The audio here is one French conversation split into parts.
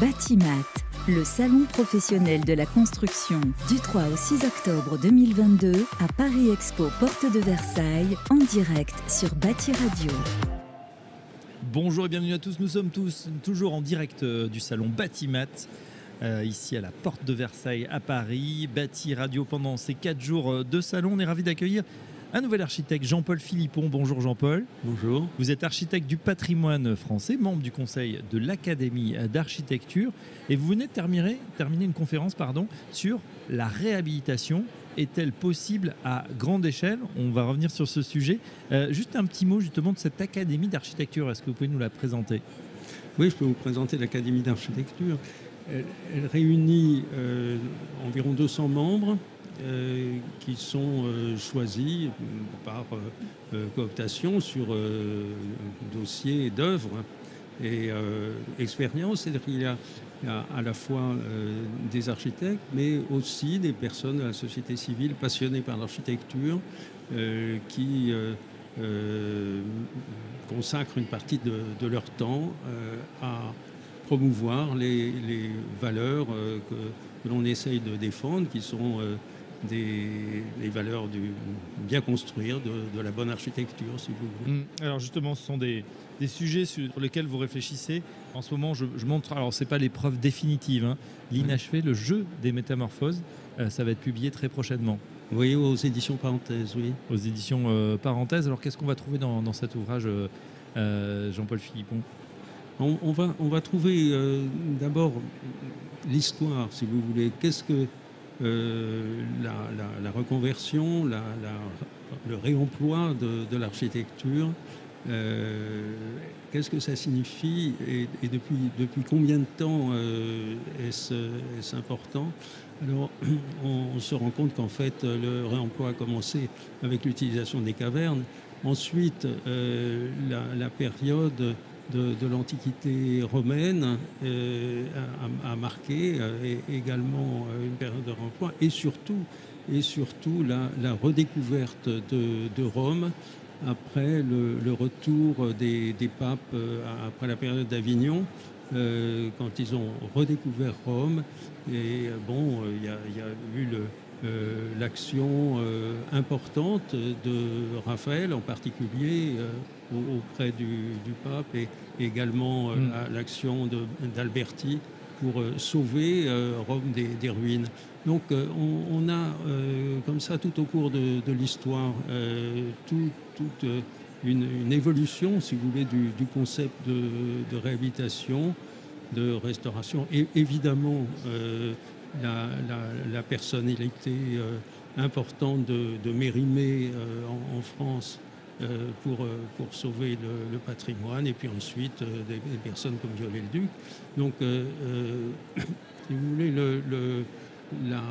Batimat, le salon professionnel de la construction du 3 au 6 octobre 2022 à Paris Expo Porte de Versailles en direct sur Bati Radio. Bonjour et bienvenue à tous, nous sommes tous toujours en direct euh, du salon Batimat. euh, ici à la porte de Versailles à Paris, Bati Radio pendant ces quatre jours euh, de salon. On est ravis d'accueillir un nouvel architecte, Jean-Paul Philippon. Bonjour Jean-Paul. Bonjour. Vous êtes architecte du patrimoine français, membre du conseil de l'Académie d'architecture et vous venez de terminer, terminer une conférence pardon, sur la réhabilitation. Est-elle possible à grande échelle? On va revenir sur ce sujet. Euh, juste un petit mot justement de cette Académie d'architecture. Est-ce que vous pouvez nous la présenter? Oui, je peux vous présenter l'Académie d'architecture. Elle, elle réunit euh, environ 200 membres euh, qui sont euh, choisis par euh, euh, cooptation sur euh, dossier d'œuvres et expérience. C'est-à-dire qu'il y a, à la fois des architectes, mais aussi des personnes de la société civile passionnées par l'architecture qui consacrent une partie de, leur temps à promouvoir les, valeurs que, que l'on essaye de défendre, qui sont des, les valeurs du bien construire, de, de la bonne architecture, si vous voulez. Hum, Alors justement, ce sont des, des sujets sur lesquels vous réfléchissez. En ce moment, je, je montre, alors c'est pas l'épreuve définitive, hein, l'inachevé, le jeu des métamorphoses, euh, ça va être publié très prochainement Oui, aux éditions parenthèses, oui. aux éditions euh, Parenthèses. Alors qu'est-ce qu'on va trouver dans, dans cet ouvrage, euh, Jean-Paul Philippon? On, on va, on va trouver d'abord l'histoire, si vous voulez. Qu'est-ce que euh, la, reconversion, le réemploi de, l'architecture euh, Qu'est-ce que ça signifie et, depuis, depuis combien de temps euh, est-ce important? Alors, on, se rend compte qu'en fait, le réemploi a commencé avec l'utilisation des cavernes. Ensuite, la période de, l'Antiquité romaine euh, a, marqué euh, également euh, une période de réemploi et surtout, et surtout la, redécouverte de, Rome après le, retour des, papes après la période d'Avignon, quand ils ont redécouvert Rome. Et bon, il y a eu le, euh, l'action euh, importante de Raphaël en particulier euh, au- auprès du, du pape et également Mm. la- l'action d'Alberti pour sauver Rome des, des ruines. Donc on, on a comme ça tout au cours de, de l'histoire tout- toute une, une évolution, si vous voulez, du, du concept de, de réhabilitation, de restauration. Et évidemment, la, la- la personnalité euh, importante de, de Mérimée euh, en, en France euh, pour, pour sauver le, le patrimoine, et puis ensuite des, des personnes comme Viollet-le-Duc. Donc, si vous voulez, le, le- la,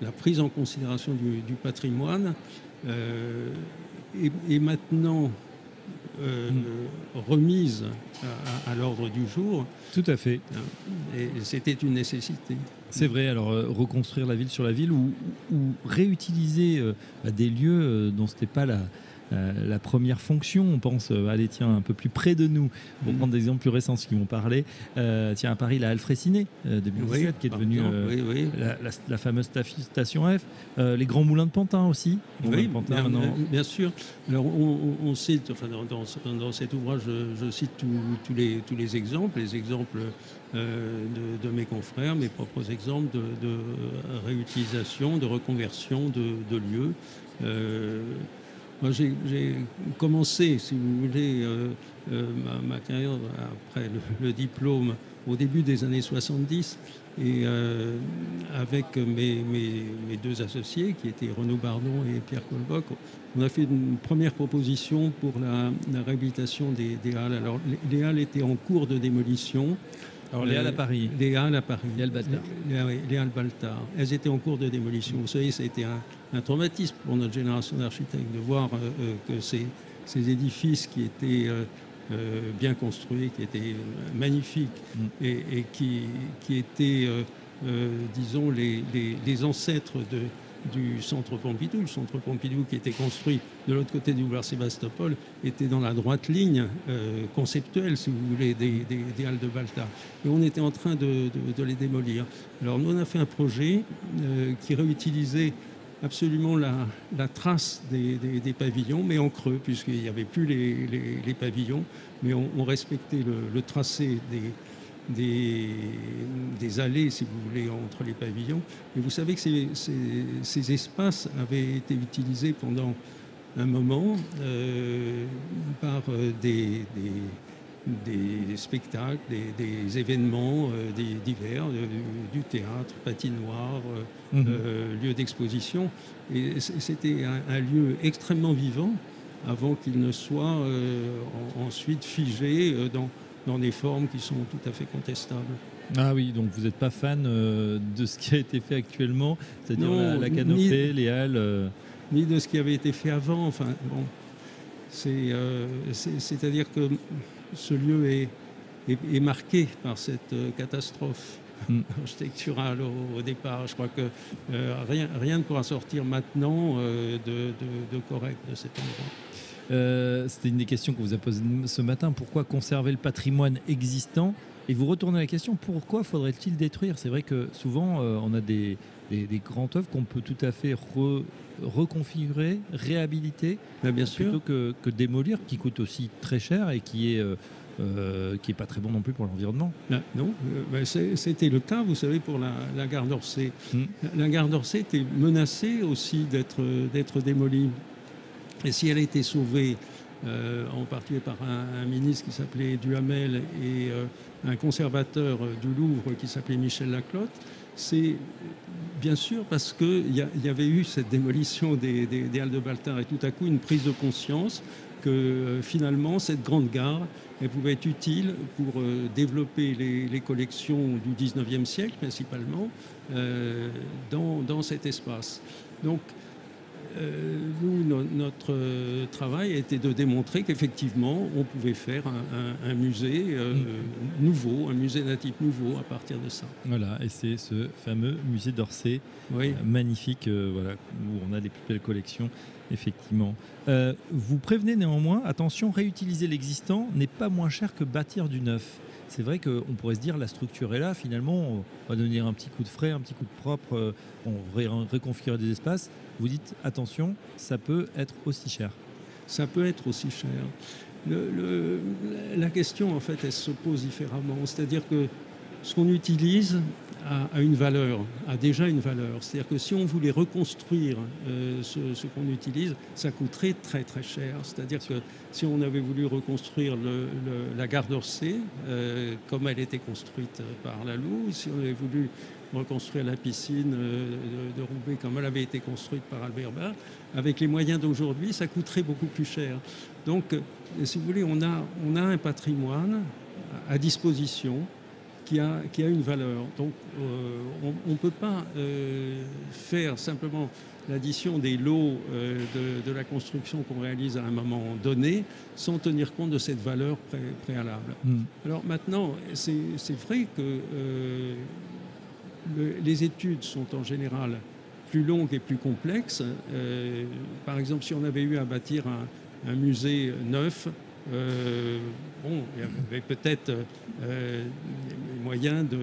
la prise en considération du, du patrimoine euh, est, est maintenant euh, remise à, à- à l'ordre du jour, Tout à fait. et c'était une nécessité. C'est vrai, alors euh, reconstruire la ville sur la ville ou, ou réutiliser euh, bah, des lieux euh, dont ce n'était pas la, euh, la première fonction. On pense, euh, allez, tiens, un peu plus près de nous, pour Mhm. prendre des exemples plus récents qui vont parler. Euh, tiens, à Paris, la euh, 2017, qui est devenue oui, oui. la, la- la fameuse sta- station F. Les grands moulins de Pantin aussi. Oui, Pantin, bien, sûr. Alors, on, cite, enfin, dans, dans ce- dans cet ouvrage, je, je cite tous- tous les, tous les exemples, les exemples euh, de, de mes confrères, mes propres exemples de, de réutilisation, de reconversion de, de lieux. Euh, j'ai commencé, si vous voulez, euh, euh, ma, carrière après le, diplôme au début des années 70 et euh, avec mes, deux associés qui étaient Renaud Bardon et Pierre Colboc, on a fait une première proposition pour la, réhabilitation des, des halles. Alors les, les halles étaient en cours de démolition. Alors, les Euh, à Paris. Les halles à Paris. Halles Baltard. Elles étaient en cours de démolition. Vous savez, ça a été un, un traumatisme pour notre génération d'architectes de voir euh, euh, que ces, ces édifices qui étaient euh, bien construits, qui étaient magnifiques Mm. et, et qui, qui étaient, euh, disons, les, les- les ancêtres de, du centre Pompidou. Le centre Pompidou qui était construit de l'autre côté du boulevard Sébastopol était dans la droite ligne euh, conceptuelle, si vous voulez, des, Halles de Balta. Et on était en train de, les démolir. Alors nous, on a fait un projet euh, qui réutilisait absolument la, trace des, pavillons, mais en creux, puisqu'il n'y avait plus les, pavillons, mais on, respectait le, tracé des, des, allées, si vous voulez, entre les pavillons. Et vous savez que ces, espaces avaient été utilisés pendant un moment euh, par euh, des, des spectacles, des, événements euh, des, divers, du théâtre, patinoire, mhm. lieu d'exposition. Et c'était un, lieu extrêmement vivant avant qu'il ne soit ensuite figé dans dans des formes qui sont tout à fait contestables. Ah oui, donc vous n'êtes pas fan euh, de ce qui a été fait actuellement, c'est-à-dire la, canopée, les halles euh. Ni de ce qui avait été fait avant. Enfin, bon, euh, c'est-à-dire que ce lieu est, est, marqué par cette catastrophe hmm. architecturale au, départ. Je crois que rien, rien ne pourra sortir maintenant de, de correct de cet endroit. Euh, c'était une des questions qu'on vous a posées ce matin. Pourquoi conserver le patrimoine existant? Et vous retournez à la question pourquoi faudrait-il détruire? C'est vrai que souvent, euh, on a des, grandes œuvres qu'on peut tout à fait reconfigurer, réhabiliter, bah, bien plutôt Que, démolir, qui coûte aussi très cher et qui est. Euh, qui n'est pas très bon non plus pour l'environnement. Bah, non, bah, c'était le cas, vous savez, pour la, gare d'Orsay. Hmm. La, gare d'Orsay était menacée aussi d'être démolie. Et si elle a été sauvée euh, en particulier par un, ministre qui s'appelait Duhamel et euh, un conservateur du Louvre qui s'appelait Michel Laclotte, c'est bien sûr parce qu'il y, avait eu cette démolition des, Halles de Baltard et tout à coup une prise de conscience que euh, finalement cette grande gare elle pouvait être utile pour développer les, collections du 19e siècle principalement dans, dans, cet espace. Donc euh, nous, notre euh, travail été de démontrer qu'effectivement, on pouvait faire un, musée euh, nouveau, un musée natif nouveau à partir de ça. Voilà, et c'est ce fameux musée d'Orsay, magnifique, voilà, où on a les plus belles collections, effectivement. vous prévenez néanmoins, attention, réutiliser l'existant n'est pas moins cher que bâtir du neuf c'est vrai qu'on pourrait se dire la structure est là, finalement, on va donner un petit coup de frais, un petit coup de propre, on va réconfigurer des espaces vous dites attention, ça peut être aussi cher. Ça peut être aussi cher. la question, en fait, elle se pose différemment. C'est-à-dire que ce qu'on utilise a, une valeur, a déjà une valeur. C'est-à-dire que si on voulait reconstruire euh, ce, qu'on utilise, ça coûterait très très cher. C'est-à-dire que si on avait voulu reconstruire la gare d'Orsay, euh, comme elle était construite par la Loup, si on avait voulu reconstruire la piscine euh, de, Roubaix comme elle avait été construite par Albert Bach, avec les moyens d'aujourd'hui, ça coûterait beaucoup plus cher. Donc, euh, si vous voulez, on a, on a un patrimoine à disposition qui a, qui a une valeur. Donc, euh, on ne peut pas faire simplement l'addition des lots de, la construction qu'on réalise à un moment donné sans tenir compte de cette valeur préalable. Hmm. Alors maintenant, c'est vrai que les études sont en général plus longues et plus complexes. Euh, par exemple, si on avait eu à bâtir un, musée neuf, euh, bon, il y avait peut-être euh, moyen de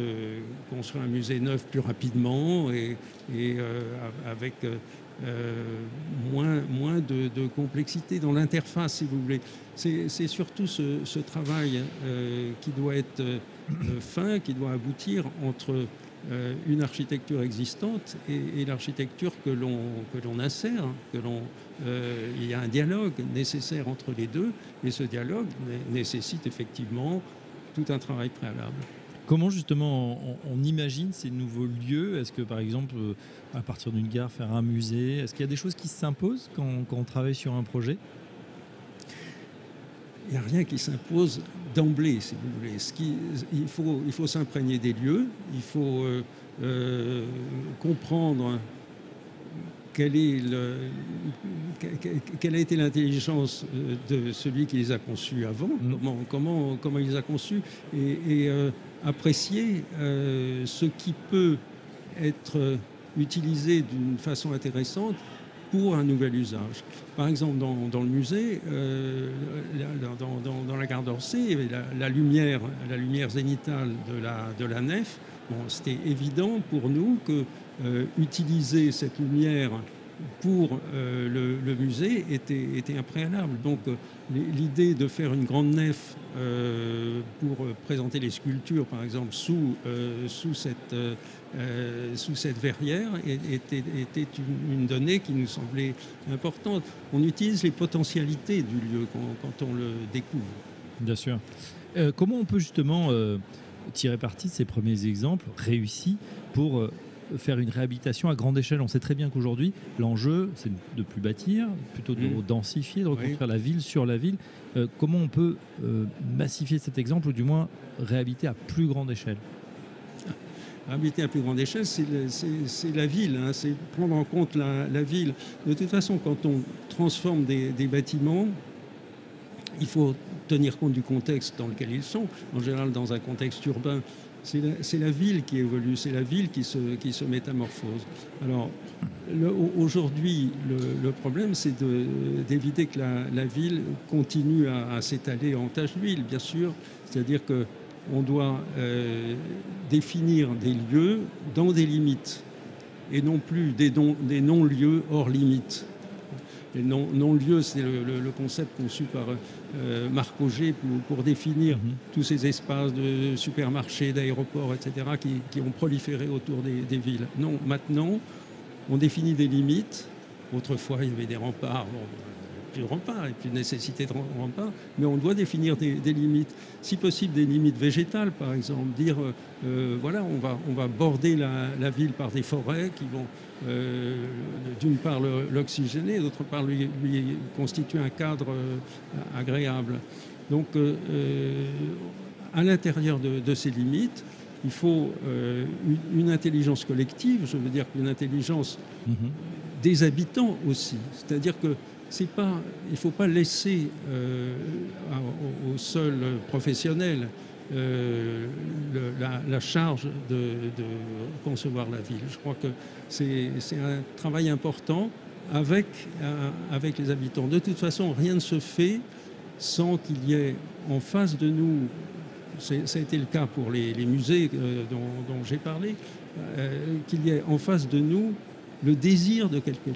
construire un musée neuf plus rapidement et, avec moins, moins de, complexité dans l'interface, si vous voulez. C'est surtout ce, travail qui doit être fin, qui doit aboutir entre euh, une architecture existante et, l'architecture que l'on insère, que l'on euh, il y a un dialogue nécessaire entre les deux et ce dialogue nécessite effectivement tout un travail préalable. Comment justement on, imagine ces nouveaux lieux? Est-ce que par exemple, euh, à partir d'une gare, faire un musée? Est-ce qu'il y a des choses qui s'imposent quand, quand on travaille sur un projet? Il n'y a rien qui s'impose d'emblée, si vous voulez. Ce qui, il faut, il faut s'imprégner des lieux, il faut euh, euh, comprendre quelle, est le, quelle a été l'intelligence euh, de celui qui les a conçus avant, mm. comment, comment, comment il les a conçus, et, apprécier ce qui peut être utilisé d'une façon intéressante pour un nouvel usage. Par exemple, dans, le musée, euh, dans, la gare d'Orsay, la, lumière, la lumière zénitale de la, de la nef, c'était évident pour nous que euh, utiliser cette lumière pour euh, le, musée était, était. Donc euh, l'idée de faire une grande nef euh, pour présenter les sculptures, par exemple, sous, sous, cette, sous cette verrière était, était une, donnée qui nous semblait importante. On utilise les potentialités du lieu quand, on le découvre. Bien sûr. comment on peut justement tirer parti de ces premiers exemples réussis pour faire une réhabilitation à grande échelle. On sait très bien qu'aujourd'hui, l'enjeu, c'est de plus bâtir, plutôt de mmh. densifier, de reconstruire la ville sur la ville. Euh, comment on peut euh, massifier cet exemple, ou du moins réhabiliter à plus grande échelle? Réhabiliter à plus grande échelle, c'est la ville, hein. c'est prendre en compte la, ville. De toute façon, quand on transforme des, des bâtiments, il faut tenir compte du contexte dans lequel ils sont. En général, dans un contexte urbain, c'est la, ville qui évolue, c'est la ville qui se, qui se métamorphose. Alors, aujourd'hui, le, problème, c'est d'éviter que la, ville continue à, s'étaler en tâche d'huile, bien sûr. C'est-à-dire qu'on doit euh, définir des lieux dans des limites et non plus des non-lieux hors limites. Les non-lieux, c'est le, concept conçu par euh, Marc Auger pour, définir mhm. tous ces espaces de supermarchés, d'aéroports, etc., qui, ont proliféré autour des, villes. Non, maintenant, on définit des limites. Autrefois, il y avait des remparts de remparts et plus de nécessité de remparts, mais on doit définir des, limites. Si possible, des limites végétales, par exemple. Dire, euh, euh, voilà, on va, on va border la, ville par des forêts qui vont, euh, d'une part, l'oxygéner, d'autre part, lui, constituer un cadre agréable. Donc, à l'intérieur de, ces limites, il faut une, intelligence collective, je veux dire une intelligence mm-hmm. des habitants aussi. C'est-à-dire que il ne faut pas laisser euh, au, seul professionnel euh, la, charge de, concevoir la ville. Je crois que c'est un travail important avec, euh, avec les habitants. De toute façon, rien ne se fait sans qu'il y ait en face de nous, ça a été le cas pour les, musées dont, dont j'ai parlé, qu'il y ait en face de nous le désir de quelqu'un.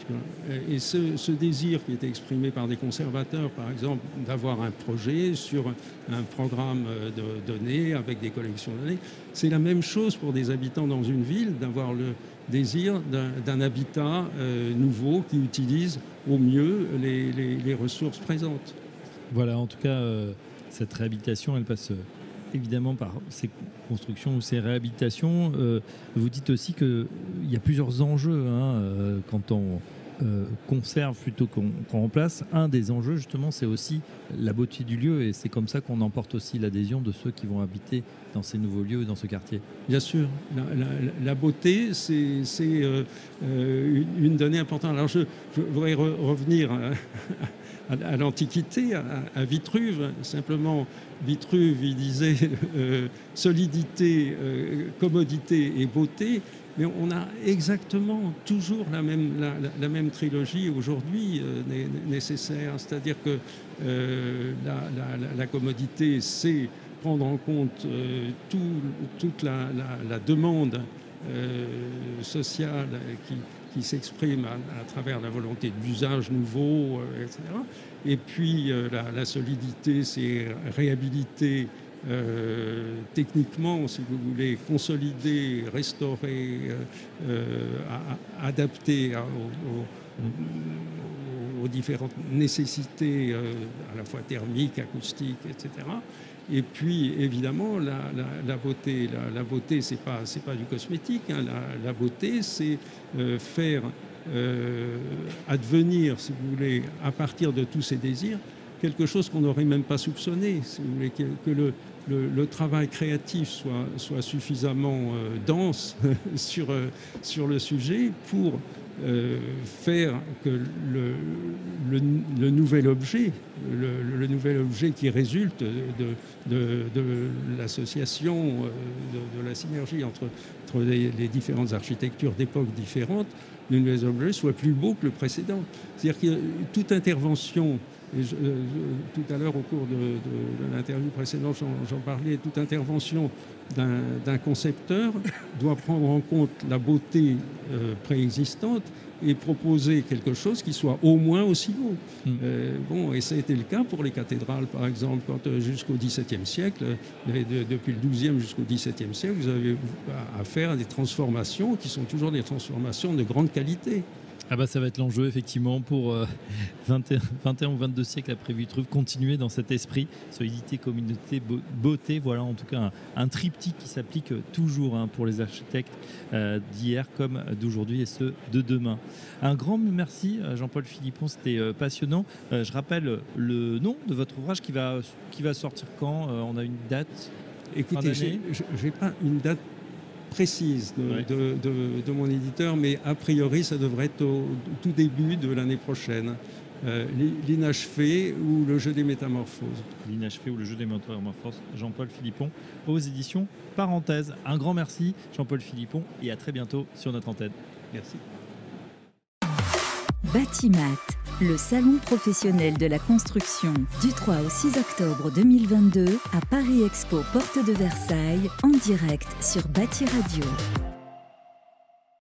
Et ce, désir qui est exprimé par des conservateurs, par exemple, d'avoir un projet sur un programme de données avec des collections de données, c'est la même chose pour des habitants dans une ville, d'avoir le désir d'un habitat euh, nouveau qui utilise au mieux les, ressources présentes. Voilà, en tout cas, euh, cette réhabilitation, elle passe évidemment par ces constructions ou ces réhabilitations. Euh, vous dites aussi qu'il y a plusieurs enjeux hein, euh, quand on euh, conserve plutôt qu'on remplace. Un des enjeux, justement, c'est aussi la beauté du lieu et c'est comme ça qu'on emporte aussi l'adhésion de ceux qui vont habiter dans ces nouveaux lieux, dans ce quartier. Bien sûr, la, beauté, c'est une donnée importante. Alors je, voudrais revenir à, l'Antiquité, à, Vitruve. Simplement, Vitruve, il disait euh, solidité, euh, commodité et beauté. Mais on a exactement toujours la même, la, même trilogie aujourd'hui euh, nécessaire. C'est-à-dire que la, commodité, c'est prendre en compte toute la, demande sociale qui, qui s'exprime à, travers la volonté d'usage nouveau, euh, etc. Et puis euh, la, solidité, c'est réhabiliter euh, techniquement, si vous voulez, consolider, restaurer, adapter aux, différentes nécessités à la fois thermiques, acoustiques, etc. Et puis, évidemment, la, beauté. La, beauté, ce n'est pas, pas du cosmétique. Hein. La, beauté, c'est euh, faire euh, advenir, si vous voulez, à partir de tous ces désirs, quelque chose qu'on n'aurait même pas soupçonné. Si vous voulez, que, le, le, travail créatif soit, soit suffisamment euh, dense sur, sur le sujet pour faire que le, nouvel objet, le, nouvel objet qui résulte de, l'association, de, la synergie entre, les, différentes architectures d'époques différentes, le nouvel objet soit plus beau que le précédent. C'est-à-dire que toute intervention euh, tout à l'heure, au cours de, l'interview précédente, j'en parlais, toute intervention d'un concepteur doit prendre en compte la beauté euh, préexistante et proposer quelque chose qui soit au moins aussi beau. Mm. Euh, bon, et ça a été le cas pour les cathédrales, par exemple, quand jusqu'au XVIIe siècle, depuis le XIIe jusqu'au XVIIe siècle, vous avez à faire des transformations qui sont toujours des transformations de grande qualité. Ah bah ça va être l'enjeu effectivement pour 21, euh, 21 ou 22 siècles après Vitruve, continuer dans cet esprit, solidité, communauté, beauté, voilà en tout cas un, triptyque qui s'applique toujours hein, pour les architectes euh, d'hier comme d'aujourd'hui et ceux de demain. Un grand merci Jean-Paul Philippon, c'était euh, passionnant. je rappelle le nom de votre ouvrage qui va, qui va sortir quand? On a une date? Écoutez, je n'ai pas une date précise de, mon éditeur, mais a priori, ça devrait être au tout début de l'année prochaine. Euh, L'inachevé ou le jeu des métamorphoses. L'inachevé ou le jeu des métamorphoses, Jean-Paul Philippon, aux éditions Parenthèse. Un grand merci, Jean-Paul Philippon, et à très bientôt sur notre antenne. Merci. Batimat, le salon professionnel de la construction du 3 au 6 octobre 2022 à Paris Expo Porte de Versailles en direct sur Bâti Radio.